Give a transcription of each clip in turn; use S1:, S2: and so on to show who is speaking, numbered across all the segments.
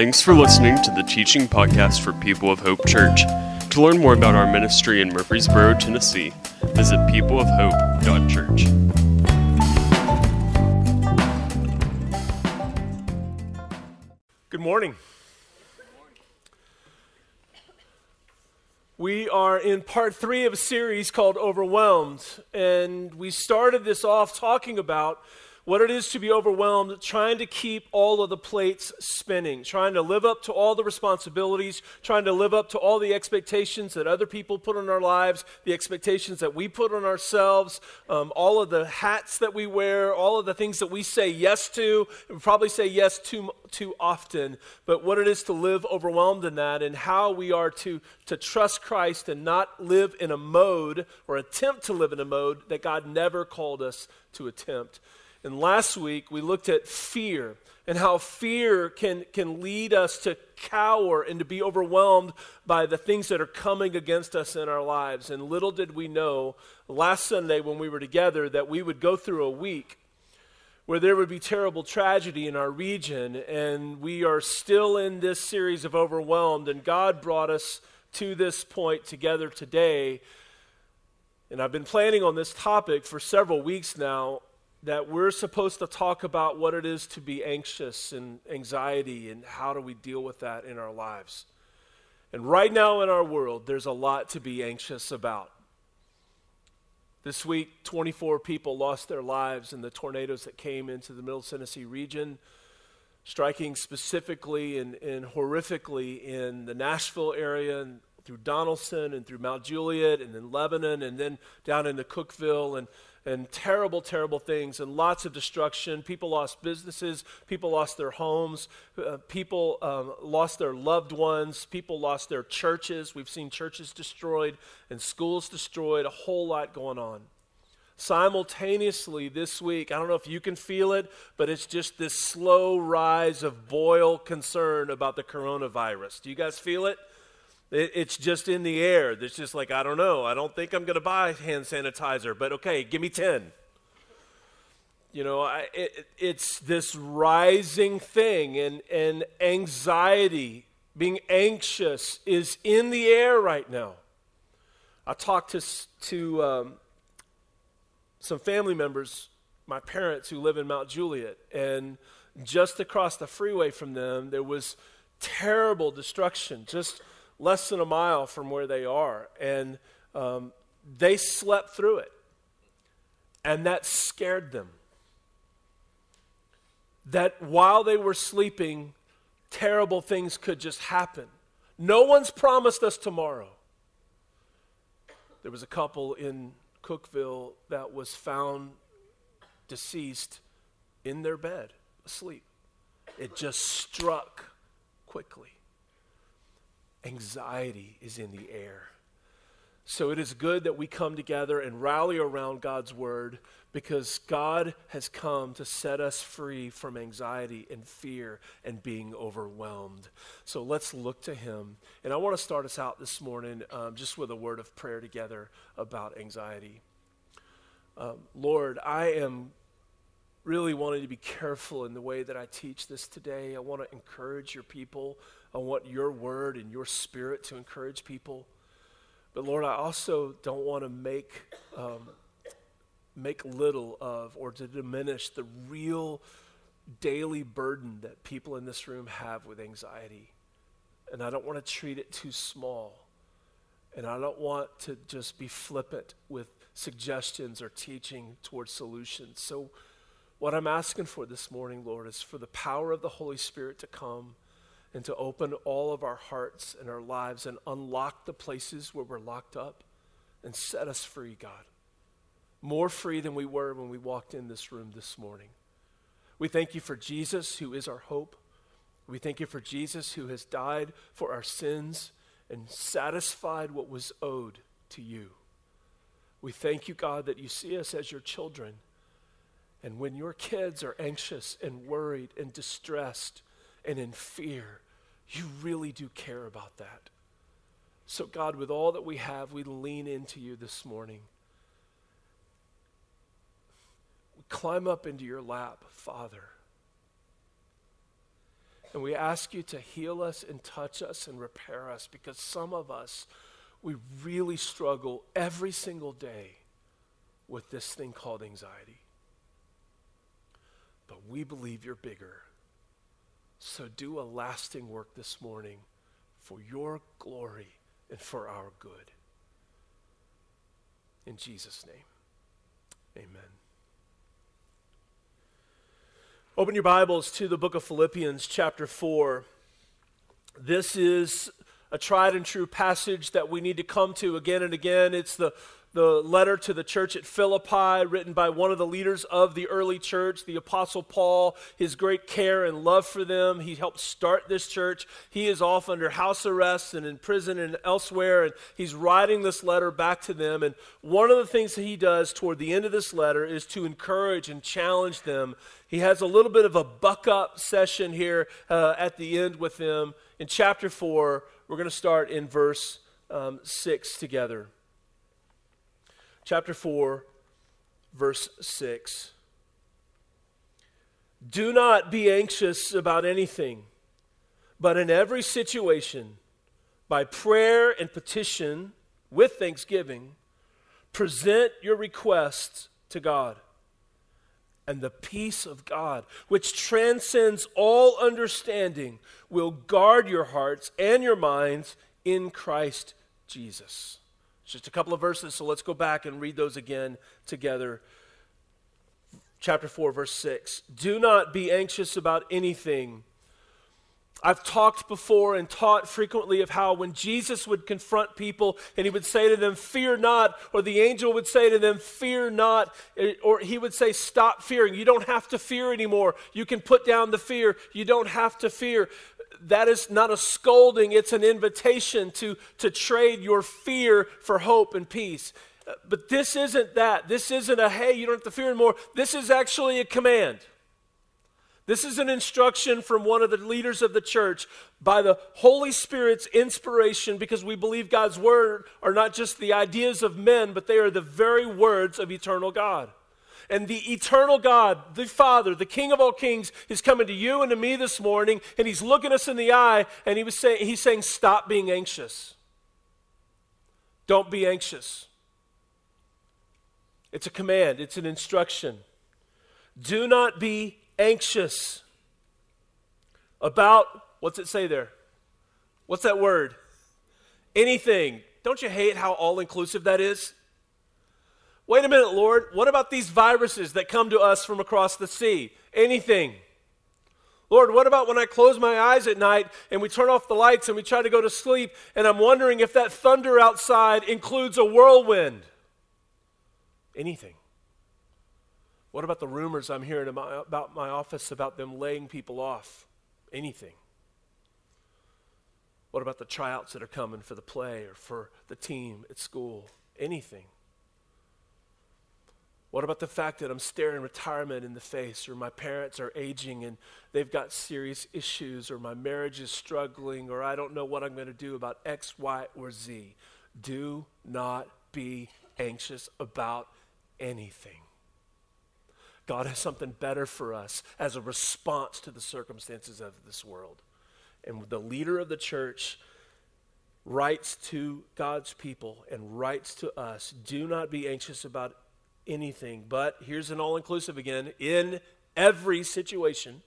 S1: Thanks for listening to the teaching podcast for People of Hope Church. To learn more about our ministry in Murfreesboro, Tennessee, visit peopleofhope.church.
S2: Good morning. We are in part three of a series called Overwhelmed, and we started this off talking about what it is to be overwhelmed, trying to keep all of the plates spinning, trying to live up to all the responsibilities, trying to live up to all the expectations that other people put on our lives, the expectations that we put on ourselves, um, all of the hats that we wear, all of the things that we say yes to, and probably say yes too, too often, but what it is to live overwhelmed in that and how we are to, to trust Christ and not live in a mode or attempt to live in a mode that God never called us to attempt. And last week we looked at fear and how fear can, can lead us to cower and to be overwhelmed by the things that are coming against us in our lives. And little did we know last Sunday when we were together that we would go through a week where there would be terrible tragedy in our region. And we are still in this series of overwhelmed. And God brought us to this point together today. And I've been planning on this topic for several weeks now that we're supposed to talk about what it is to be anxious and anxiety and how do we deal with that in our lives. And right now in our world, there's a lot to be anxious about. This week, 24 people lost their lives in the tornadoes that came into the Middle Tennessee region, striking specifically and, and horrifically in the Nashville area and through Donelson and through Mount Juliet and then Lebanon and then down into Cookeville. And and terrible, terrible things and lots of destruction. People lost businesses, people lost their homes, uh, people um, lost their loved ones, people lost their churches. We've seen churches destroyed and schools destroyed, a whole lot going on. Simultaneously, this week, I don't know if you can feel it, but it's just this slow rise of boil concern about the coronavirus. Do you guys feel it? It, it's just in the air. It's just like, I don't know. I don't think I'm going to buy hand sanitizer, but okay, give me 10. You know, I, it, it's this rising thing, and, and anxiety, being anxious, is in the air right now. I talked to, to um, some family members, my parents who live in Mount Juliet, and just across the freeway from them, there was terrible destruction. Just less than a mile from where they are. And um, they slept through it. And that scared them. That while they were sleeping, terrible things could just happen. No one's promised us tomorrow. There was a couple in Cookeville that was found deceased in their bed, asleep. It just struck quickly anxiety is in the air. So it is good that we come together and rally around God's word because God has come to set us free from anxiety and fear and being overwhelmed. So let's look to Him. And I want to start us out this morning um, just with a word of prayer together about anxiety. Um, Lord, I am really wanting to be careful in the way that I teach this today. I want to encourage your people. I want your word and your spirit to encourage people. But Lord, I also don't want to make, um, make little of or to diminish the real daily burden that people in this room have with anxiety. And I don't want to treat it too small. And I don't want to just be flippant with suggestions or teaching towards solutions. So, what I'm asking for this morning, Lord, is for the power of the Holy Spirit to come and to open all of our hearts and our lives and unlock the places where we're locked up and set us free, God. More free than we were when we walked in this room this morning. We thank you for Jesus, who is our hope. We thank you for Jesus, who has died for our sins and satisfied what was owed to you. We thank you, God, that you see us as your children. And when your kids are anxious and worried and distressed, and in fear, you really do care about that. So, God, with all that we have, we lean into you this morning. We climb up into your lap, Father. And we ask you to heal us and touch us and repair us because some of us, we really struggle every single day with this thing called anxiety. But we believe you're bigger. So do a lasting work this morning for your glory and for our good. In Jesus' name, amen. Open your Bibles to the book of Philippians, chapter 4. This is a tried and true passage that we need to come to again and again. It's the the letter to the church at Philippi, written by one of the leaders of the early church, the Apostle Paul, his great care and love for them. He helped start this church. He is off under house arrest and in prison and elsewhere, and he's writing this letter back to them. And one of the things that he does toward the end of this letter is to encourage and challenge them. He has a little bit of a buck up session here uh, at the end with them. In chapter 4, we're going to start in verse um, 6 together chapter 4, verse 6. Do not be anxious about anything, but in every situation, by prayer and petition, with thanksgiving, present your requests to God. And the peace of God, which transcends all understanding, will guard your hearts and your minds in Christ Jesus. Just a couple of verses, so let's go back and read those again together. Chapter 4, verse 6. Do not be anxious about anything. I've talked before and taught frequently of how when Jesus would confront people and he would say to them, Fear not, or the angel would say to them, Fear not, eh, or he would say, Stop fearing. You don't have to fear anymore. You can put down the fear. You don't have to fear that is not a scolding, it's an invitation to, to trade your fear for hope and peace. Uh, but this isn't that. This isn't a, hey, you don't have to fear anymore. This is actually a command. This is an instruction from one of the leaders of the church by the Holy Spirit's inspiration because we believe God's word are not just the ideas of men, but they are the very words of eternal God. And the eternal God, the Father, the King of all kings, is coming to you and to me this morning, and he's looking us in the eye, and he was saying, he's saying, Stop being anxious. Don't be anxious. It's a command, it's an instruction. Do not be anxious about, what's it say there? What's that word? Anything. Don't you hate how all inclusive that is? Wait a minute, Lord, what about these viruses that come to us from across the sea? Anything. Lord, what about when I close my eyes at night and we turn off the lights and we try to go to sleep and I'm wondering if that thunder outside includes a whirlwind? Anything. What about the rumors I'm hearing about my office about them laying people off? Anything. What about the tryouts that are coming for the play or for the team at school? Anything. What about the fact that I'm staring retirement in the face, or my parents are aging and they've got serious issues, or my marriage is struggling, or I don't know what I'm going to do about X, Y, or Z? Do not be anxious about anything. God has something better for us as a response to the circumstances of this world. And the leader of the church writes to God's people and writes to us do not be anxious about anything. But here's an all inclusive again in every situation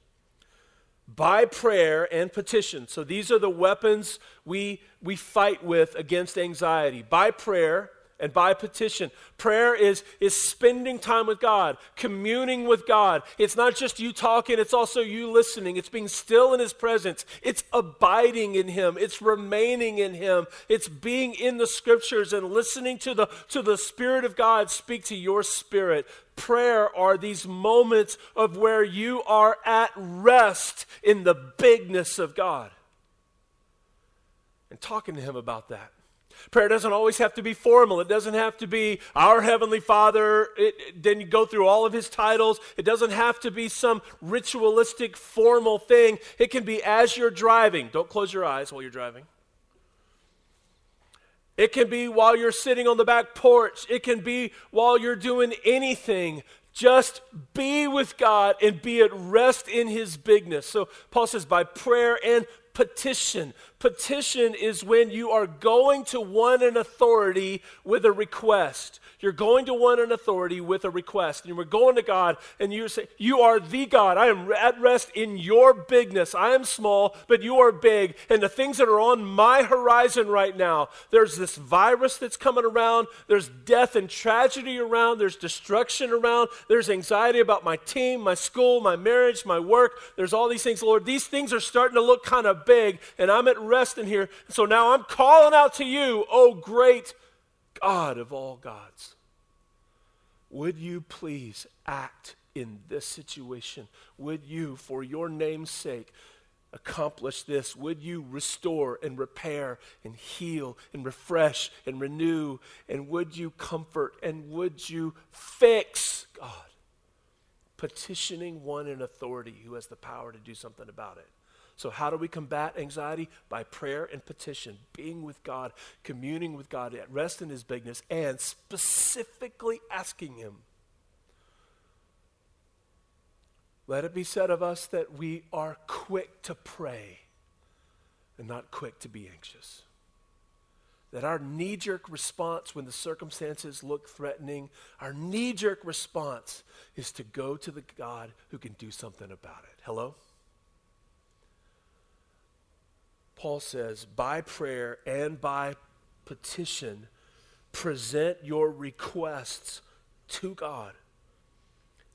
S2: by prayer and petition. So these are the weapons we, we fight with against anxiety. By prayer and by petition. Prayer is, is spending time with God, communing with God. It's not just you talking, it's also you listening. It's being still in His presence. It's abiding in Him. It's remaining in Him. It's being in the scriptures and listening to the, to the Spirit of God speak to your spirit. Prayer are these moments of where you are at rest in the bigness of God. And talking to Him about that. Prayer doesn't always have to be formal. It doesn't have to be our Heavenly Father. It, then you go through all of His titles. It doesn't have to be some ritualistic, formal thing. It can be as you're driving. Don't close your eyes while you're driving. It can be while you're sitting on the back porch. It can be while you're doing anything. Just be with God and be at rest in his bigness. So Paul says, by prayer and petition. Petition is when you are going to one an authority with a request. You're going to one an authority with a request. And we're going to God and you say, You are the God. I am at rest in your bigness. I am small, but you are big. And the things that are on my horizon right now, there's this virus that's coming around, there's death and tragedy around, there's destruction around, there's anxiety about my team, my school, my marriage, my work. There's all these things, Lord. These things are starting to look kind of big, and I'm at rest in here. So now I'm calling out to you, oh great God of all gods. Would you please act in this situation? Would you, for your name's sake, accomplish this? Would you restore and repair and heal and refresh and renew? And would you comfort and would you fix, God? Petitioning one in authority who has the power to do something about it. So, how do we combat anxiety? By prayer and petition, being with God, communing with God, at rest in His bigness, and specifically asking Him. Let it be said of us that we are quick to pray and not quick to be anxious. That our knee jerk response when the circumstances look threatening, our knee jerk response is to go to the God who can do something about it. Hello? Paul says, by prayer and by petition, present your requests to God.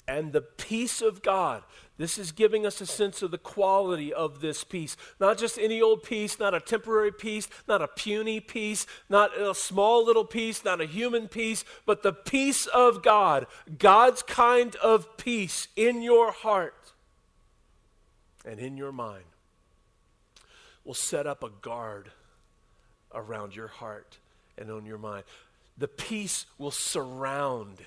S2: And the peace of God, this is giving us a sense of the quality of this peace. Not just any old peace, not a temporary peace, not a puny peace, not a small little peace, not a human peace, but the peace of God, God's kind of peace in your heart and in your mind will set up a guard around your heart and on your mind. The peace will surround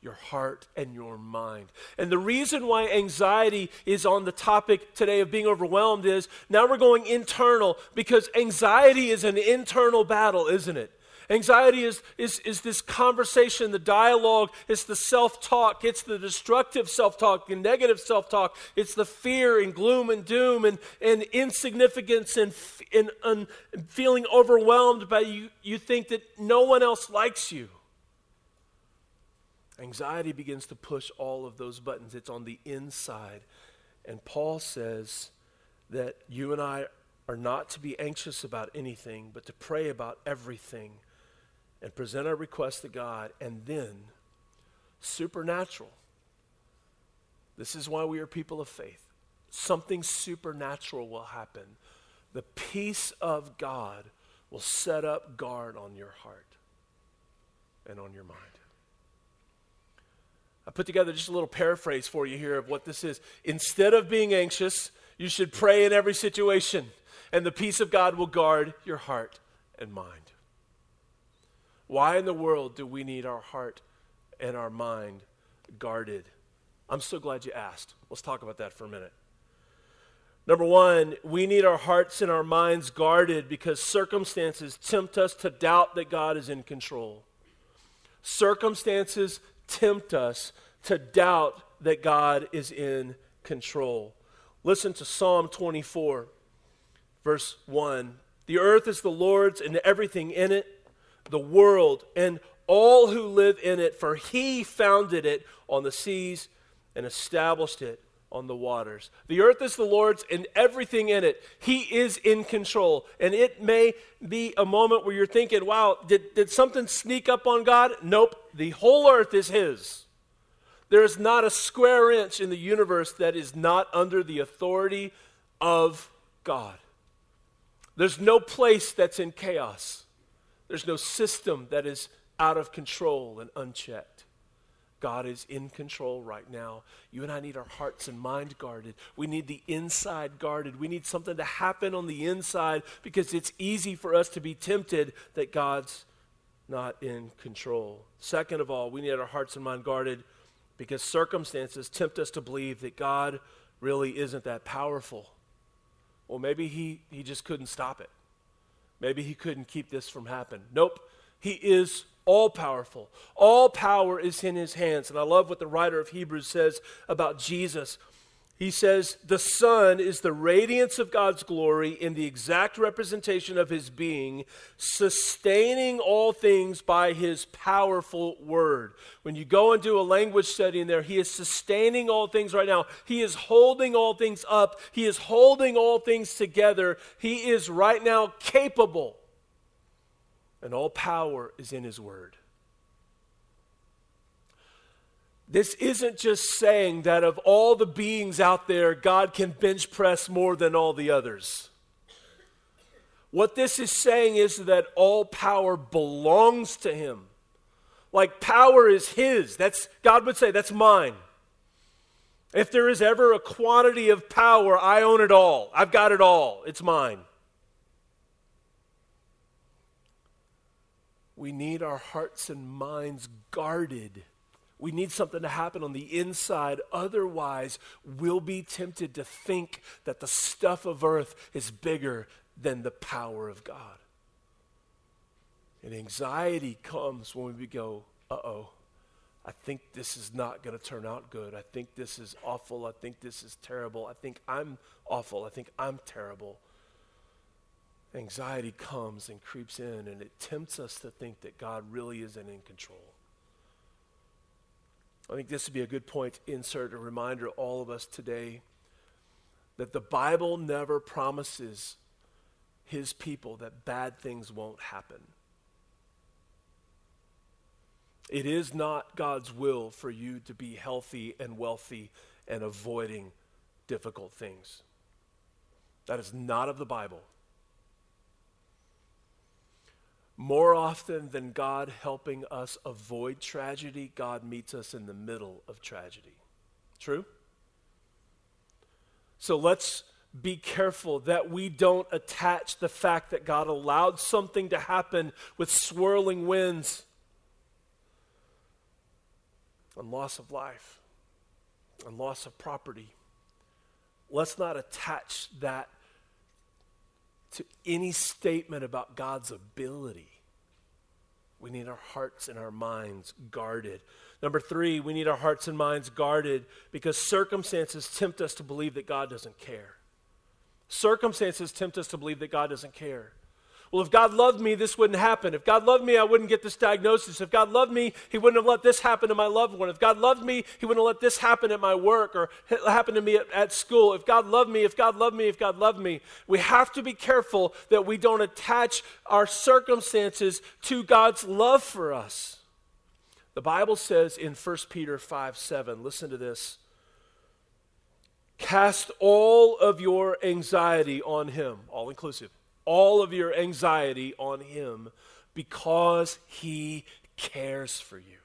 S2: your heart and your mind. And the reason why anxiety is on the topic today of being overwhelmed is now we're going internal because anxiety is an internal battle, isn't it? Anxiety is, is, is this conversation, the dialogue, it's the self talk, it's the destructive self talk, the negative self talk, it's the fear and gloom and doom and, and insignificance and, and, and feeling overwhelmed by you. You think that no one else likes you. Anxiety begins to push all of those buttons, it's on the inside. And Paul says that you and I are not to be anxious about anything, but to pray about everything and present our request to God, and then supernatural. This is why we are people of faith. Something supernatural will happen. The peace of God will set up guard on your heart and on your mind. I put together just a little paraphrase for you here of what this is. Instead of being anxious, you should pray in every situation, and the peace of God will guard your heart and mind. Why in the world do we need our heart and our mind guarded? I'm so glad you asked. Let's talk about that for a minute. Number one, we need our hearts and our minds guarded because circumstances tempt us to doubt that God is in control. Circumstances tempt us to doubt that God is in control. Listen to Psalm 24, verse 1. The earth is the Lord's and everything in it the world, and all who live in it, for he founded it on the seas and established it on the waters. The earth is the Lord's and everything in it. He is in control. And it may be a moment where you're thinking, wow, did, did something sneak up on God? Nope. The whole earth is His. There is not a square inch in the universe that is not under the authority of God. There's no place that's in chaos. There's no system that is out of control and unchecked. God is in control right now. You and I need our hearts and mind guarded. We need the inside guarded. We need something to happen on the inside because it's easy for us to be tempted that God's not in control. Second of all, we need our hearts and mind guarded because circumstances tempt us to believe that God really isn't that powerful. Well, maybe he, he just couldn't stop it. Maybe he couldn't keep this from happening. Nope. He is all powerful. All power is in his hands. And I love what the writer of Hebrews says about Jesus. He says, The Son is the radiance of God's glory in the exact representation of his being, sustaining all things by his powerful word. When you go and do a language study in there, he is sustaining all things right now. He is holding all things up, he is holding all things together. He is right now capable, and all power is in his word. This isn't just saying that of all the beings out there, God can bench press more than all the others. What this is saying is that all power belongs to him. Like power is his. That's God would say that's mine. If there is ever a quantity of power, I own it all. I've got it all. It's mine. We need our hearts and minds guarded we need something to happen on the inside. Otherwise, we'll be tempted to think that the stuff of earth is bigger than the power of God. And anxiety comes when we go, uh oh, I think this is not going to turn out good. I think this is awful. I think this is terrible. I think I'm awful. I think I'm terrible. Anxiety comes and creeps in, and it tempts us to think that God really isn't in control. I think this would be a good point to insert a reminder all of us today that the Bible never promises his people that bad things won't happen. It is not God's will for you to be healthy and wealthy and avoiding difficult things. That is not of the Bible. More often than God helping us avoid tragedy, God meets us in the middle of tragedy. True? So let's be careful that we don't attach the fact that God allowed something to happen with swirling winds and loss of life and loss of property. Let's not attach that to any statement about God's ability. We need our hearts and our minds guarded. Number three, we need our hearts and minds guarded because circumstances tempt us to believe that God doesn't care. Circumstances tempt us to believe that God doesn't care. Well, if God loved me, this wouldn't happen. If God loved me, I wouldn't get this diagnosis. If God loved me, He wouldn't have let this happen to my loved one. If God loved me, He wouldn't have let this happen at my work or happen to me at, at school. If God loved me, if God loved me, if God loved me, we have to be careful that we don't attach our circumstances to God's love for us. The Bible says in 1 Peter 5 7, listen to this. Cast all of your anxiety on Him, all inclusive all of your anxiety on Him because He cares for you.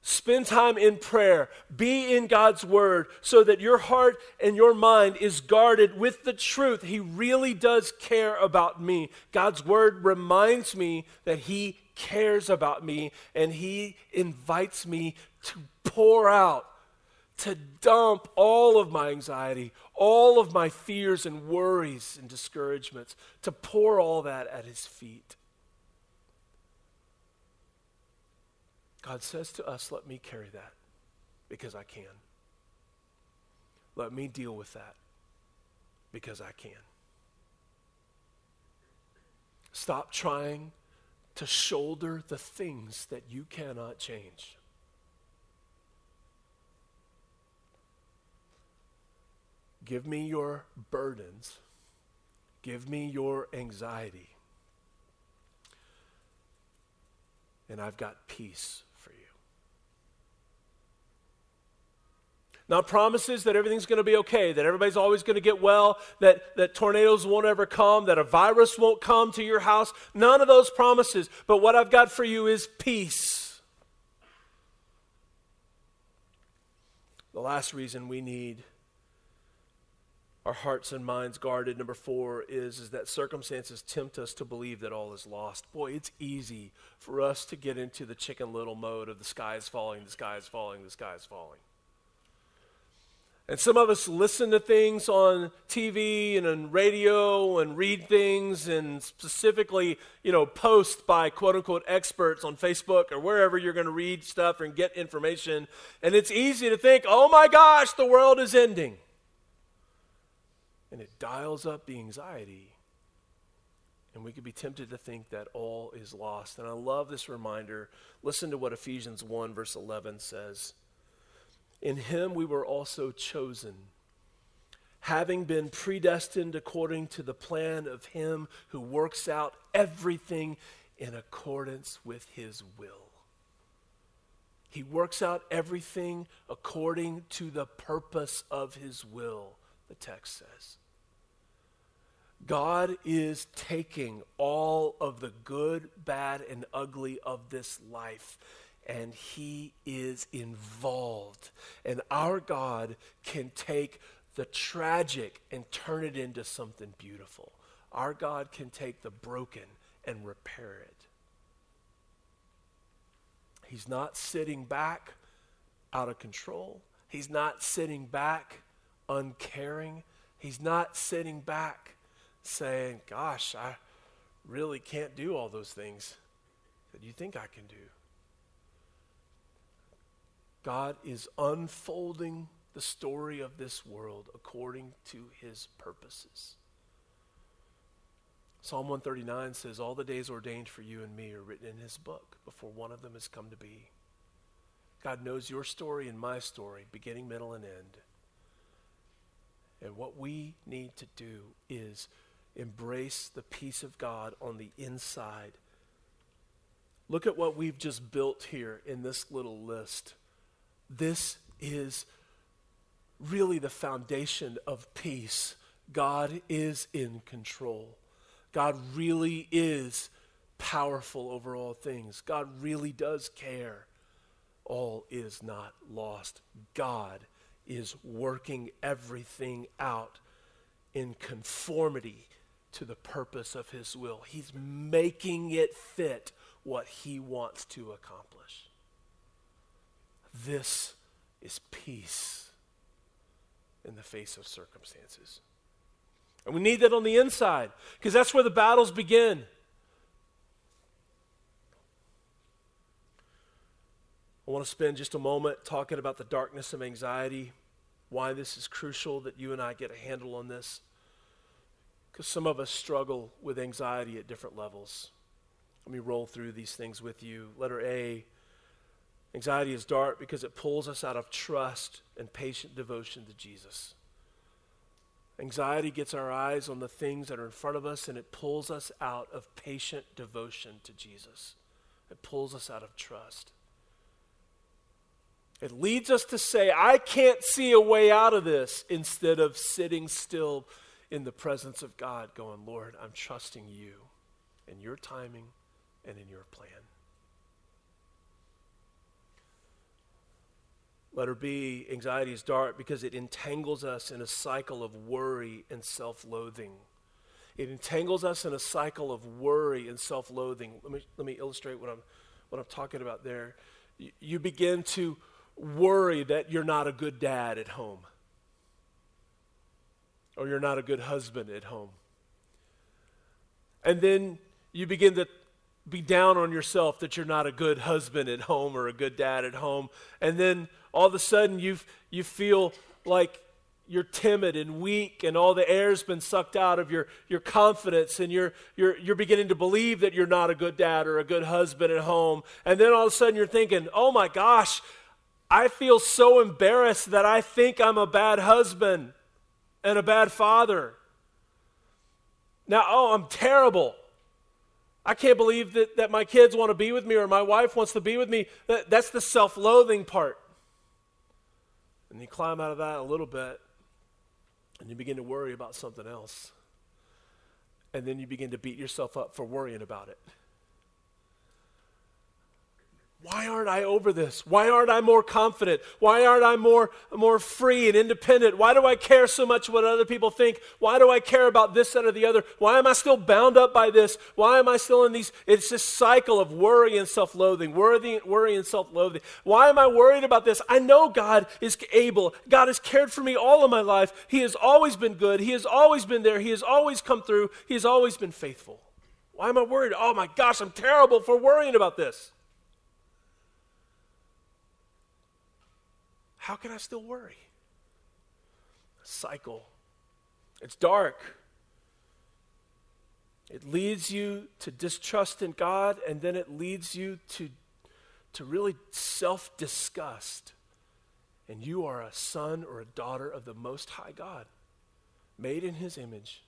S2: Spend time in prayer. Be in God's Word so that your heart and your mind is guarded with the truth. He really does care about me. God's Word reminds me that He cares about me and He invites me to pour out to dump all of my anxiety, all of my fears and worries and discouragements, to pour all that at his feet. God says to us, Let me carry that because I can. Let me deal with that because I can. Stop trying to shoulder the things that you cannot change. Give me your burdens. Give me your anxiety. And I've got peace for you. Not promises that everything's going to be okay, that everybody's always going to get well, that, that tornadoes won't ever come, that a virus won't come to your house. None of those promises. But what I've got for you is peace. The last reason we need our hearts and minds guarded. Number four is, is that circumstances tempt us to believe that all is lost. Boy, it's easy for us to get into the chicken little mode of the sky is falling, the sky is falling, the sky is falling. And some of us listen to things on TV and on radio and read things and specifically, you know, post by quote unquote experts on Facebook or wherever you're going to read stuff and get information. And it's easy to think, oh my gosh, the world is ending. And it dials up the anxiety. And we could be tempted to think that all is lost. And I love this reminder. Listen to what Ephesians 1, verse 11 says. In him we were also chosen, having been predestined according to the plan of him who works out everything in accordance with his will. He works out everything according to the purpose of his will, the text says. God is taking all of the good, bad, and ugly of this life and he is involved. And our God can take the tragic and turn it into something beautiful. Our God can take the broken and repair it. He's not sitting back out of control. He's not sitting back uncaring. He's not sitting back saying, Gosh, I really can't do all those things that you think I can do. God is unfolding the story of this world according to his purposes. Psalm 139 says, All the days ordained for you and me are written in his book before one of them has come to be. God knows your story and my story, beginning, middle, and end. And what we need to do is embrace the peace of God on the inside. Look at what we've just built here in this little list. This is really the foundation of peace. God is in control. God really is powerful over all things. God really does care. All is not lost. God is working everything out in conformity to the purpose of His will. He's making it fit what He wants to accomplish. This is peace in the face of circumstances. And we need that on the inside because that's where the battles begin. I want to spend just a moment talking about the darkness of anxiety, why this is crucial that you and I get a handle on this. Because some of us struggle with anxiety at different levels. Let me roll through these things with you. Letter A Anxiety is dark because it pulls us out of trust and patient devotion to Jesus. Anxiety gets our eyes on the things that are in front of us and it pulls us out of patient devotion to Jesus. It pulls us out of trust. It leads us to say, I can't see a way out of this, instead of sitting still in the presence of God, going, Lord, I'm trusting you in your timing and in your plan. Letter B, anxiety is dark because it entangles us in a cycle of worry and self loathing. It entangles us in a cycle of worry and self loathing. Let me, let me illustrate what I'm, what I'm talking about there. You, you begin to worry that you're not a good dad at home, or you're not a good husband at home. And then you begin to be down on yourself that you're not a good husband at home or a good dad at home. And then all of a sudden you you feel like you're timid and weak and all the air's been sucked out of your, your confidence and you're, you're, you're beginning to believe that you're not a good dad or a good husband at home. And then all of a sudden you're thinking, oh my gosh, I feel so embarrassed that I think I'm a bad husband and a bad father. Now, oh, I'm terrible. I can't believe that, that my kids want to be with me or my wife wants to be with me. That, that's the self loathing part. And you climb out of that a little bit and you begin to worry about something else. And then you begin to beat yourself up for worrying about it. Why aren't I over this? Why aren't I more confident? Why aren't I more, more free and independent? Why do I care so much what other people think? Why do I care about this, that, or the other? Why am I still bound up by this? Why am I still in these? It's this cycle of worry and self loathing, worry, worry and self loathing. Why am I worried about this? I know God is able. God has cared for me all of my life. He has always been good. He has always been there. He has always come through. He has always been faithful. Why am I worried? Oh my gosh, I'm terrible for worrying about this. How can I still worry? Cycle. It's dark. It leads you to distrust in God, and then it leads you to, to really self disgust. And you are a son or a daughter of the Most High God, made in His image.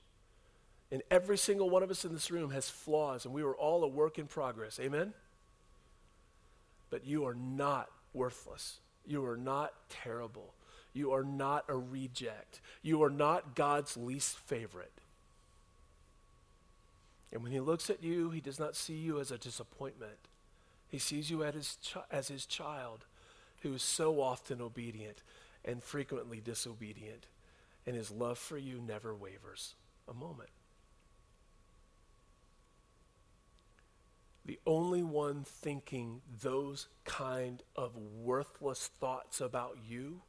S2: And every single one of us in this room has flaws, and we are all a work in progress. Amen? But you are not worthless. You are not terrible. You are not a reject. You are not God's least favorite. And when he looks at you, he does not see you as a disappointment. He sees you as his, chi- as his child who is so often obedient and frequently disobedient. And his love for you never wavers a moment. The only one thinking those kind of worthless thoughts about you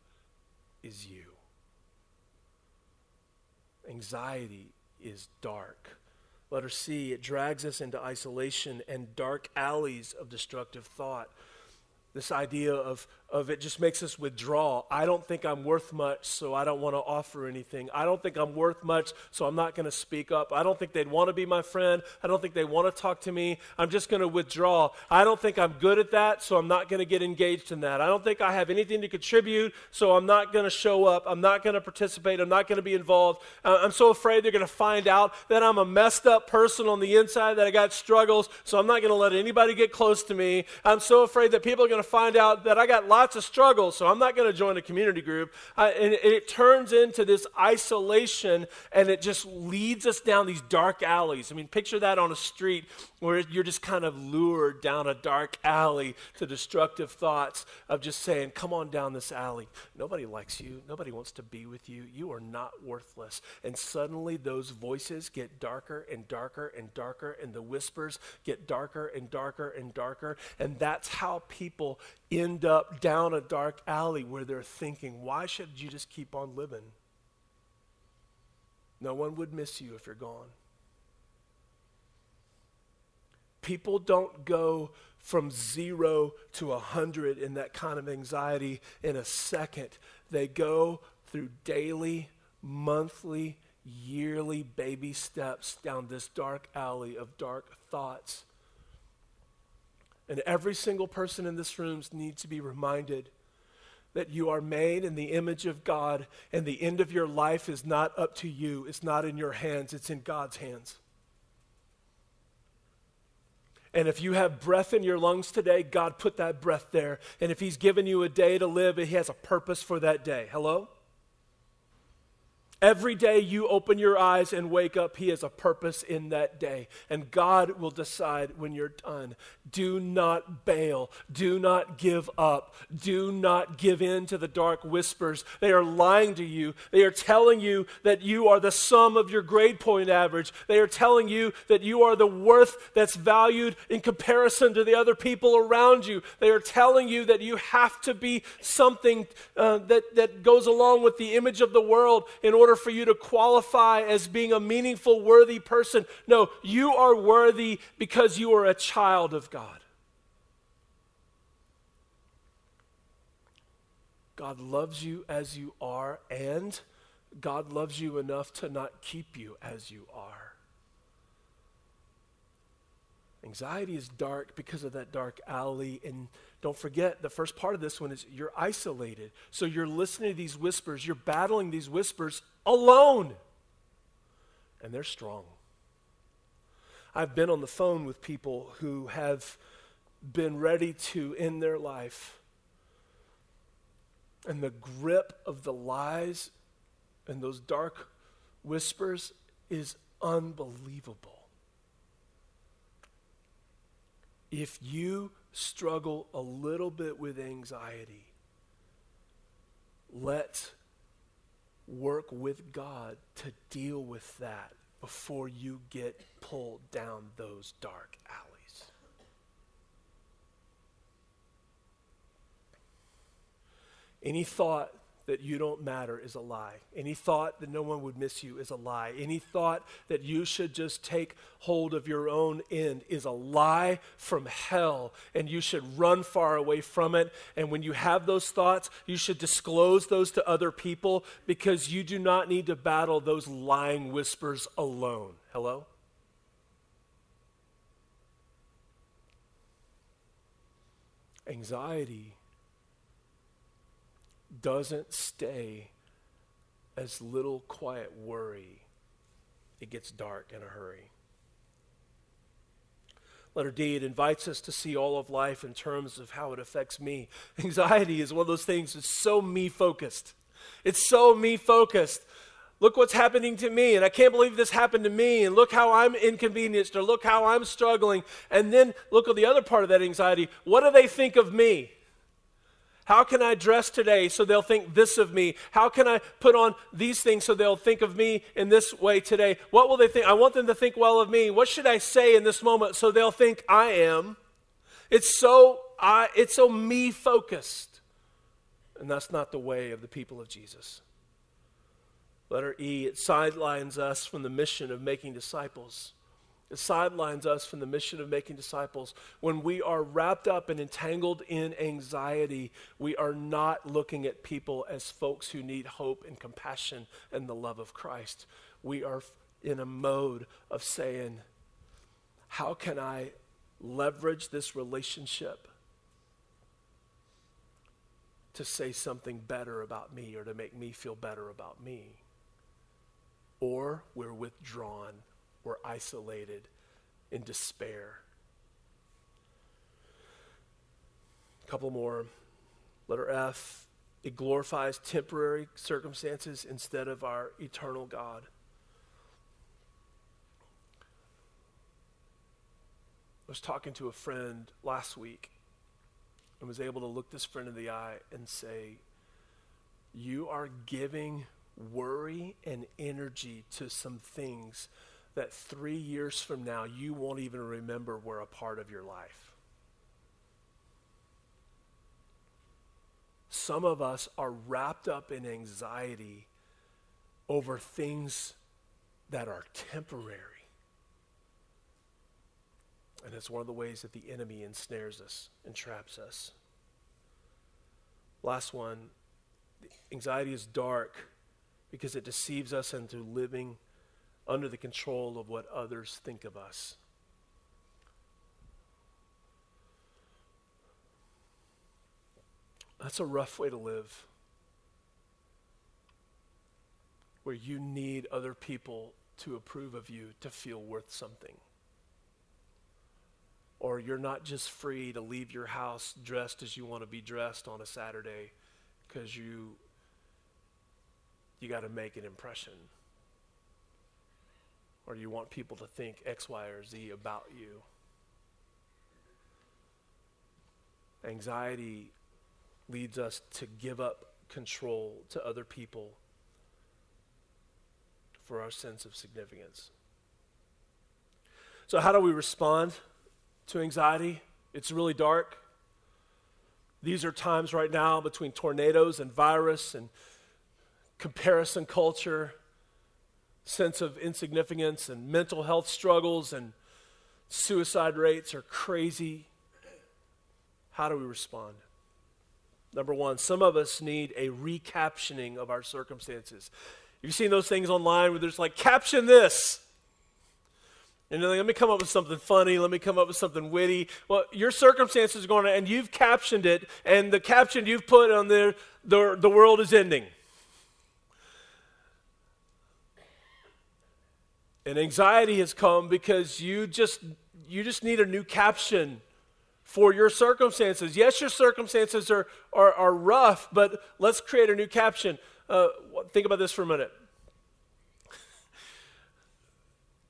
S2: is you. Anxiety is dark. Letter C, it drags us into isolation and dark alleys of destructive thought. This idea of, of it just makes us withdraw. I don't think I'm worth much, so I don't want to offer anything. I don't think I'm worth much, so I'm not going to speak up. I don't think they'd want to be my friend. I don't think they want to talk to me. I'm just going to withdraw. I don't think I'm good at that, so I'm not going to get engaged in that. I don't think I have anything to contribute, so I'm not going to show up. I'm not going to participate. I'm not going to be involved. I'm so afraid they're going to find out that I'm a messed up person on the inside, that I got struggles, so I'm not going to let anybody get close to me. I'm so afraid that people are going to find out that I got lots of struggles, so I'm not going to join a community group. Uh, and, it, it turns into this isolation, and it just leads us down these dark alleys. I mean, picture that on a street where you're just kind of lured down a dark alley to destructive thoughts of just saying, Come on down this alley. Nobody likes you, nobody wants to be with you. You are not worthless. And suddenly those voices get darker and darker and darker, and the whispers get darker and darker and darker. And that's how people end up down a dark alley where they're thinking, why should you just keep on living? No one would miss you if you're gone. People don't go from zero to a hundred in that kind of anxiety in a second. They go through daily, monthly, yearly baby steps down this dark alley of dark thoughts and every single person in this room needs to be reminded that you are made in the image of God, and the end of your life is not up to you. It's not in your hands, it's in God's hands. And if you have breath in your lungs today, God put that breath there. And if He's given you a day to live, He has a purpose for that day. Hello? Every day you open your eyes and wake up, He has a purpose in that day. And God will decide when you're done. Do not bail. Do not give up. Do not give in to the dark whispers. They are lying to you. They are telling you that you are the sum of your grade point average. They are telling you that you are the worth that's valued in comparison to the other people around you. They are telling you that you have to be something uh, that, that goes along with the image of the world in order order for you to qualify as being a meaningful, worthy person. No, you are worthy because you are a child of God. God loves you as you are, and God loves you enough to not keep you as you are. Anxiety is dark because of that dark alley. And don't forget, the first part of this one is you're isolated. So you're listening to these whispers, you're battling these whispers alone. And they're strong. I've been on the phone with people who have been ready to end their life. And the grip of the lies and those dark whispers is unbelievable. If you struggle a little bit with anxiety, let work with God to deal with that before you get pulled down those dark alleys. Any thought that you don't matter is a lie. Any thought that no one would miss you is a lie. Any thought that you should just take hold of your own end is a lie from hell, and you should run far away from it. And when you have those thoughts, you should disclose those to other people because you do not need to battle those lying whispers alone. Hello? Anxiety doesn't stay as little quiet worry, it gets dark in a hurry. Letter D, it invites us to see all of life in terms of how it affects me. Anxiety is one of those things that's so me focused. It's so me focused. Look what's happening to me, and I can't believe this happened to me, and look how I'm inconvenienced, or look how I'm struggling. And then look at the other part of that anxiety. What do they think of me? How can I dress today so they'll think this of me? How can I put on these things so they'll think of me in this way today? What will they think? I want them to think well of me. What should I say in this moment so they'll think I am? It's so I, it's so me focused. And that's not the way of the people of Jesus. Letter E, it sidelines us from the mission of making disciples. It sidelines us from the mission of making disciples. When we are wrapped up and entangled in anxiety, we are not looking at people as folks who need hope and compassion and the love of Christ. We are in a mode of saying, How can I leverage this relationship to say something better about me or to make me feel better about me? Or we're withdrawn we're isolated in despair. A couple more. Letter F, it glorifies temporary circumstances instead of our eternal God. I was talking to a friend last week and was able to look this friend in the eye and say, You are giving worry and energy to some things that three years from now you won't even remember were a part of your life. Some of us are wrapped up in anxiety over things that are temporary. And it's one of the ways that the enemy ensnares us and traps us. Last one anxiety is dark because it deceives us into living under the control of what others think of us. That's a rough way to live. Where you need other people to approve of you to feel worth something. Or you're not just free to leave your house dressed as you want to be dressed on a Saturday because you you got to make an impression or you want people to think X, Y, or Z about you. Anxiety leads us to give up control to other people for our sense of significance. So, how do we respond to anxiety? It's really dark. These are times right now between tornadoes and virus and comparison culture sense of insignificance and mental health struggles and suicide rates are crazy. How do we respond? Number one, some of us need a recaptioning of our circumstances. You've seen those things online where there's like, caption this. And like, let me come up with something funny. Let me come up with something witty. Well, your circumstances are going to, and you've captioned it, and the caption you've put on there, the, the world is ending. And anxiety has come because you just you just need a new caption for your circumstances. Yes, your circumstances are, are, are rough, but let's create a new caption. Uh, think about this for a minute.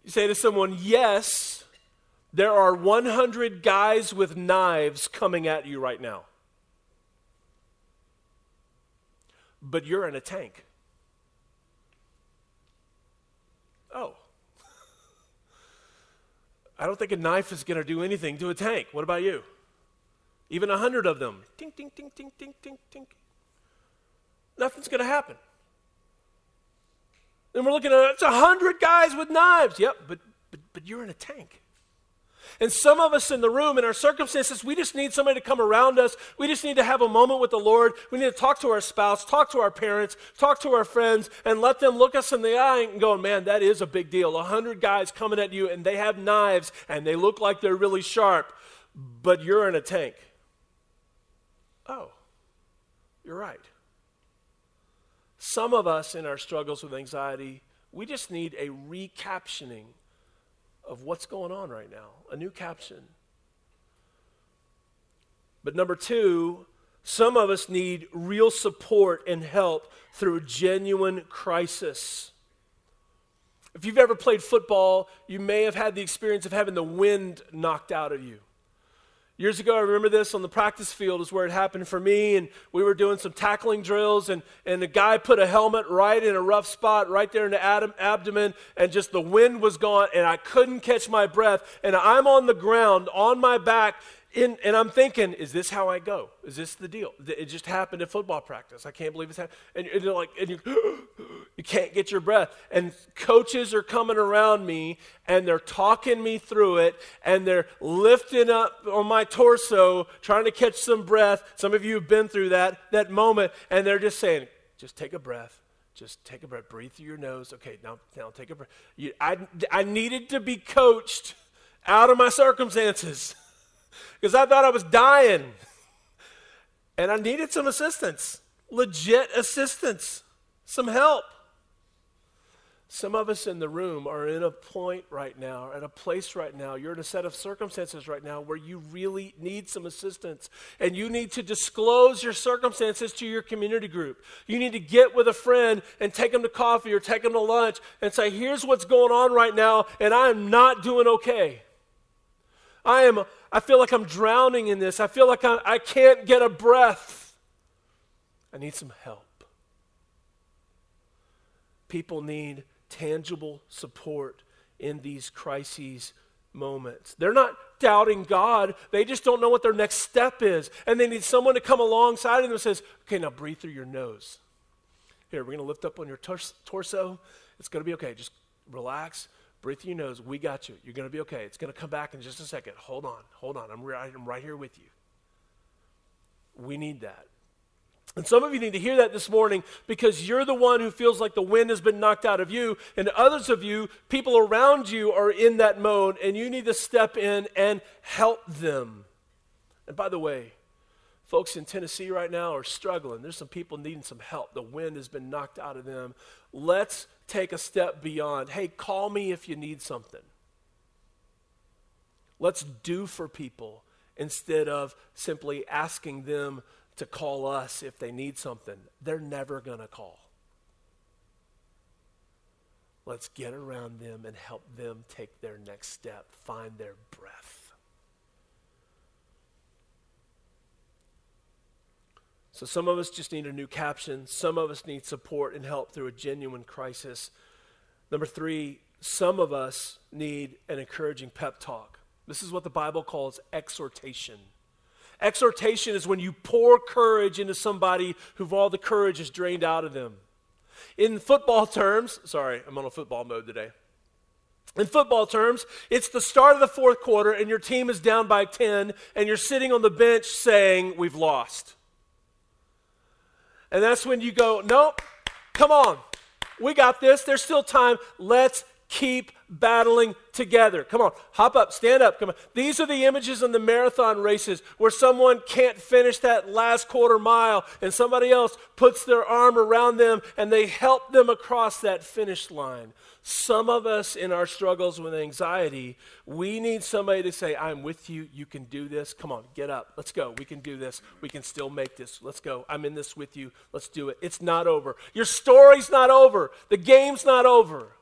S2: You say to someone, Yes, There are 100 guys with knives coming at you right now. But you're in a tank. Oh. I don't think a knife is going to do anything to a tank. What about you? Even a hundred of them. Tink, tink, tink, tink, tink, tink, tink. Nothing's going to happen. And we're looking at it's a hundred guys with knives. Yep, but, but but you're in a tank. And some of us in the room, in our circumstances, we just need somebody to come around us. We just need to have a moment with the Lord. We need to talk to our spouse, talk to our parents, talk to our friends, and let them look us in the eye and go, man, that is a big deal. A hundred guys coming at you, and they have knives, and they look like they're really sharp, but you're in a tank. Oh, you're right. Some of us in our struggles with anxiety, we just need a recaptioning of what's going on right now, a new caption. But number two, some of us need real support and help through genuine crisis. If you've ever played football, you may have had the experience of having the wind knocked out of you. Years ago, I remember this on the practice field is where it happened for me, and we were doing some tackling drills, and, and the guy put a helmet right in a rough spot, right there in the ab- abdomen, and just the wind was gone, and I couldn't catch my breath, and I'm on the ground on my back, in, and I'm thinking, is this how I go? Is this the deal? It just happened at football practice. I can't believe it's happened. And, and you're like, and you, you can't get your breath. And coaches are coming around me and they're talking me through it and they're lifting up on my torso, trying to catch some breath. Some of you have been through that, that moment, and they're just saying, just take a breath. Just take a breath. Breathe through your nose. Okay, now, now take a breath. You, I, I needed to be coached out of my circumstances because I thought I was dying. And I needed some assistance, legit assistance, some help. Some of us in the room are in a point right now, at a place right now, you're in a set of circumstances right now where you really need some assistance. And you need to disclose your circumstances to your community group. You need to get with a friend and take them to coffee or take them to lunch and say, here's what's going on right now, and I am not doing okay. I am I feel like I'm drowning in this. I feel like I, I can't get a breath. I need some help. People need tangible support in these crises moments. They're not doubting God, they just don't know what their next step is. And they need someone to come alongside of them and says, okay, now breathe through your nose. Here, we're going to lift up on your torso. It's going to be okay. Just relax. Breathe through your nose. We got you. You're going to be okay. It's going to come back in just a second. Hold on. Hold on. I'm right, I'm right here with you. We need that. And some of you need to hear that this morning because you're the one who feels like the wind has been knocked out of you, and others of you, people around you, are in that mode, and you need to step in and help them. And by the way, folks in Tennessee right now are struggling. There's some people needing some help. The wind has been knocked out of them. Let's take a step beyond. Hey, call me if you need something. Let's do for people instead of simply asking them to call us if they need something. They're never going to call. Let's get around them and help them take their next step, find their breath. So some of us just need a new caption. Some of us need support and help through a genuine crisis. Number three, some of us need an encouraging pep talk. This is what the Bible calls exhortation. Exhortation is when you pour courage into somebody who all the courage is drained out of them. In football terms, sorry, I'm on a football mode today. In football terms, it's the start of the fourth quarter and your team is down by 10 and you're sitting on the bench saying, We've lost. And that's when you go, nope, come on. We got this. There's still time. Let's keep battling together. Come on, hop up, stand up. Come on. These are the images in the marathon races where someone can't finish that last quarter mile and somebody else puts their arm around them and they help them across that finish line. Some of us in our struggles with anxiety, we need somebody to say, I'm with you. You can do this. Come on, get up. Let's go. We can do this. We can still make this. Let's go. I'm in this with you. Let's do it. It's not over. Your story's not over. The game's not over.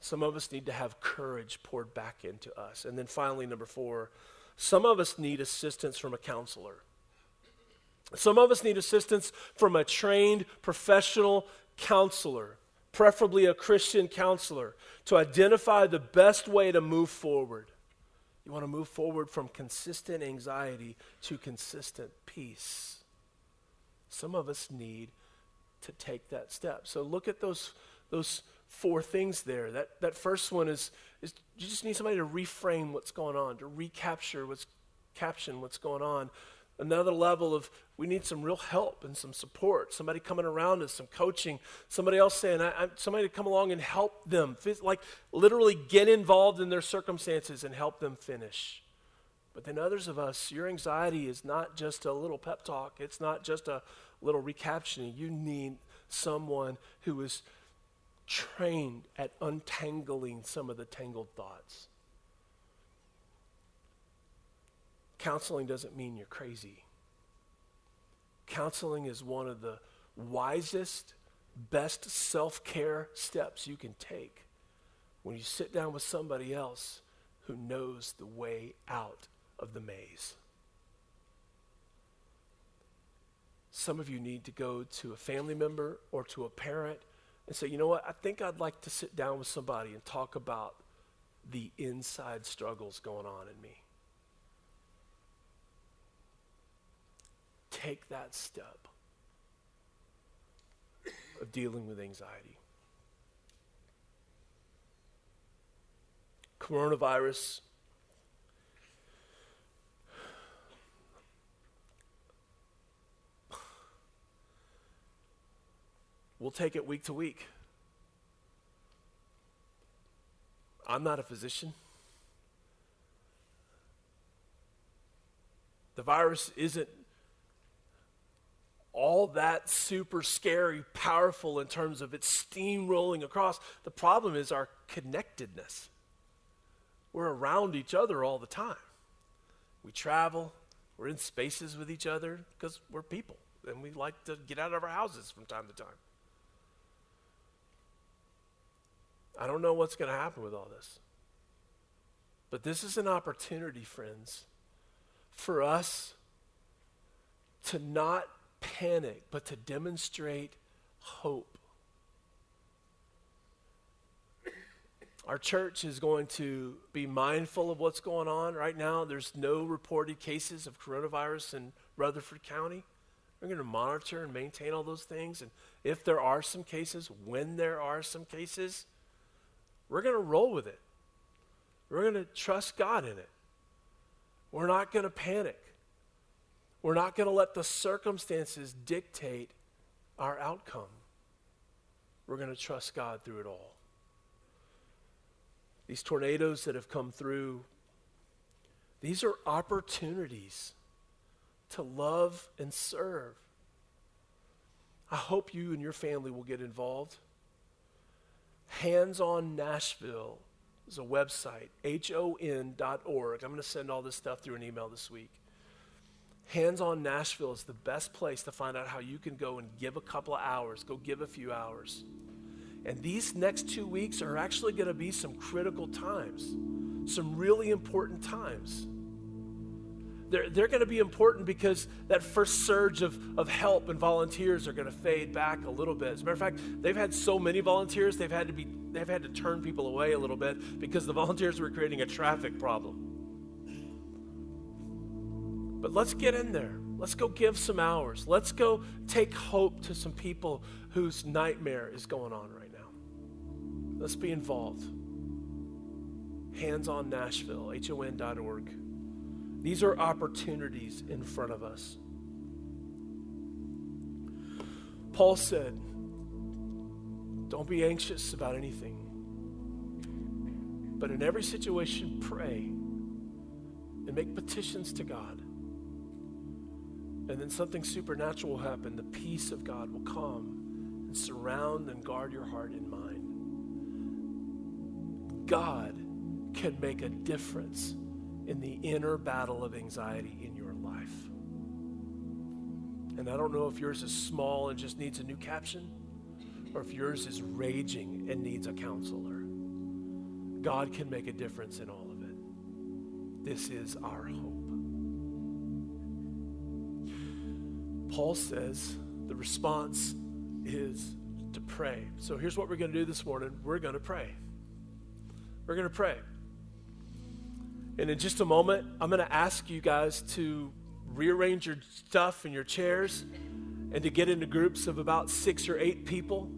S2: Some of us need to have courage poured back into us. And then finally, number four, some of us need assistance from a counselor. Some of us need assistance from a trained professional counselor, preferably a Christian counselor, to identify the best way to move forward. You want to move forward from consistent anxiety to consistent peace. Some of us need to take that step. So look at those, those four things there. That, that first one is, is you just need somebody to reframe what's going on, to recapture what's caption what's going on. Another level of we need some real help and some support. Somebody coming around us, some coaching. Somebody else saying, I, I, somebody to come along and help them. Like literally get involved in their circumstances and help them finish. But then others of us, your anxiety is not just a little pep talk. It's not just a little recaptioning. You need someone who is trained at untangling some of the tangled thoughts. Counseling doesn't mean you're crazy. Counseling is one of the wisest, best self care steps you can take when you sit down with somebody else who knows the way out of the maze. Some of you need to go to a family member or to a parent and say, you know what, I think I'd like to sit down with somebody and talk about the inside struggles going on in me. Take that step of dealing with anxiety. Coronavirus We'll take it week to week. I'm not a physician. The virus isn't all that super scary, powerful in terms of its steamrolling across. The problem is our connectedness. We're around each other all the time. We travel, we're in spaces with each other because we're people and we like to get out of our houses from time to time. I don't know what's going to happen with all this. But this is an opportunity, friends, for us to not panic, but to demonstrate hope. Our church is going to be mindful of what's going on right now. There's no reported cases of coronavirus in Rutherford County. We're going to monitor and maintain all those things. And if there are some cases, when there are some cases, we're going to roll with it. We're going to trust God in it. We're not going to panic. We're not going to let the circumstances dictate our outcome. We're going to trust God through it all. These tornadoes that have come through, these are opportunities to love and serve. I hope you and your family will get involved. Hands on Nashville is a website, hon.org. I'm going to send all this stuff through an email this week. Hands on Nashville is the best place to find out how you can go and give a couple of hours, go give a few hours. And these next two weeks are actually going to be some critical times, some really important times. They're, they're going to be important because that first surge of, of help and volunteers are going to fade back a little bit. As a matter of fact, they've had so many volunteers, they've had to be they've had to turn people away a little bit because the volunteers were creating a traffic problem. But let's get in there. Let's go give some hours. Let's go take hope to some people whose nightmare is going on right now. Let's be involved. Hands on Nashville, hon.org. These are opportunities in front of us. Paul said, Don't be anxious about anything, but in every situation, pray and make petitions to God. And then something supernatural will happen. The peace of God will come and surround and guard your heart and mind. God can make a difference in the inner battle of anxiety in your life. And I don't know if yours is small and just needs a new caption, or if yours is raging and needs a counselor. God can make a difference in all of it. This is our hope. Paul says the response is to pray. So here's what we're going to do this morning we're going to pray. We're going to pray. And in just a moment, I'm going to ask you guys to rearrange your stuff and your chairs and to get into groups of about six or eight people.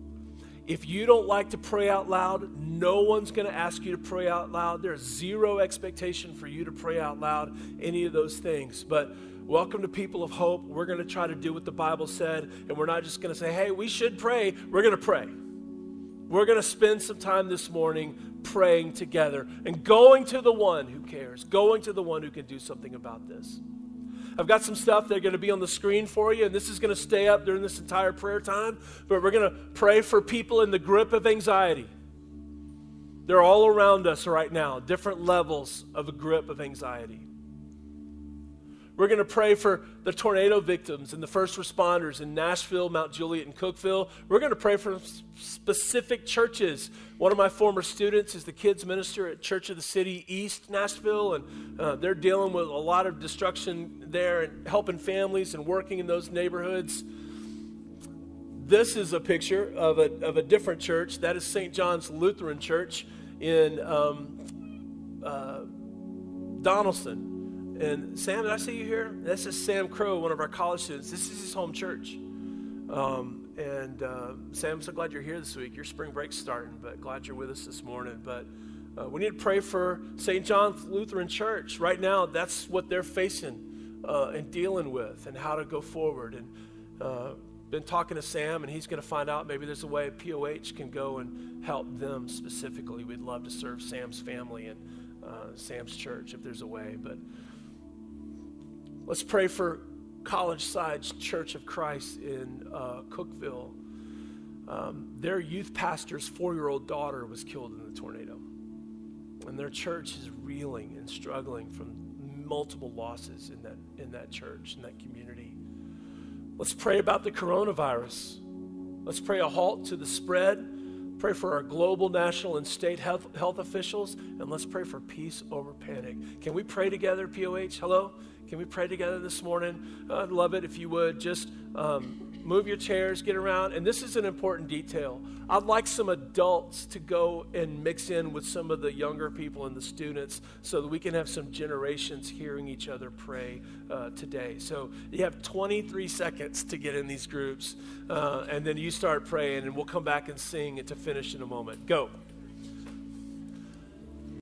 S2: If you don't like to pray out loud, no one's going to ask you to pray out loud. There's zero expectation for you to pray out loud, any of those things. But welcome to People of Hope. We're going to try to do what the Bible said, and we're not just going to say, hey, we should pray. We're going to pray. We're going to spend some time this morning praying together and going to the one who cares, going to the one who can do something about this. I've got some stuff that are going to be on the screen for you, and this is going to stay up during this entire prayer time. But we're going to pray for people in the grip of anxiety. They're all around us right now, different levels of a grip of anxiety. We're going to pray for the tornado victims and the first responders in Nashville, Mount Juliet, and Cookeville. We're going to pray for specific churches. One of my former students is the kids minister at Church of the City East, Nashville, and uh, they're dealing with a lot of destruction there and helping families and working in those neighborhoods. This is a picture of a, of a different church. That is St. John's Lutheran Church in um, uh, Donelson. And Sam, did I see you here? This is Sam Crow, one of our college students. This is his home church. Um, and uh, Sam, I'm so glad you're here this week. Your spring break's starting, but glad you're with us this morning. But uh, we need to pray for St. John's Lutheran Church. Right now, that's what they're facing uh, and dealing with and how to go forward. And uh, been talking to Sam, and he's going to find out maybe there's a way POH can go and help them specifically. We'd love to serve Sam's family and uh, Sam's church if there's a way. But Let's pray for College Sides Church of Christ in uh, Cookeville. Um, their youth pastor's four year old daughter was killed in the tornado. And their church is reeling and struggling from multiple losses in that, in that church, in that community. Let's pray about the coronavirus. Let's pray a halt to the spread. Pray for our global, national, and state health, health officials. And let's pray for peace over panic. Can we pray together, POH? Hello? Can we pray together this morning? I'd love it if you would just um, move your chairs, get around. And this is an important detail. I'd like some adults to go and mix in with some of the younger people and the students so that we can have some generations hearing each other pray uh, today. So you have 23 seconds to get in these groups, uh, and then you start praying, and we'll come back and sing it to finish in a moment. Go.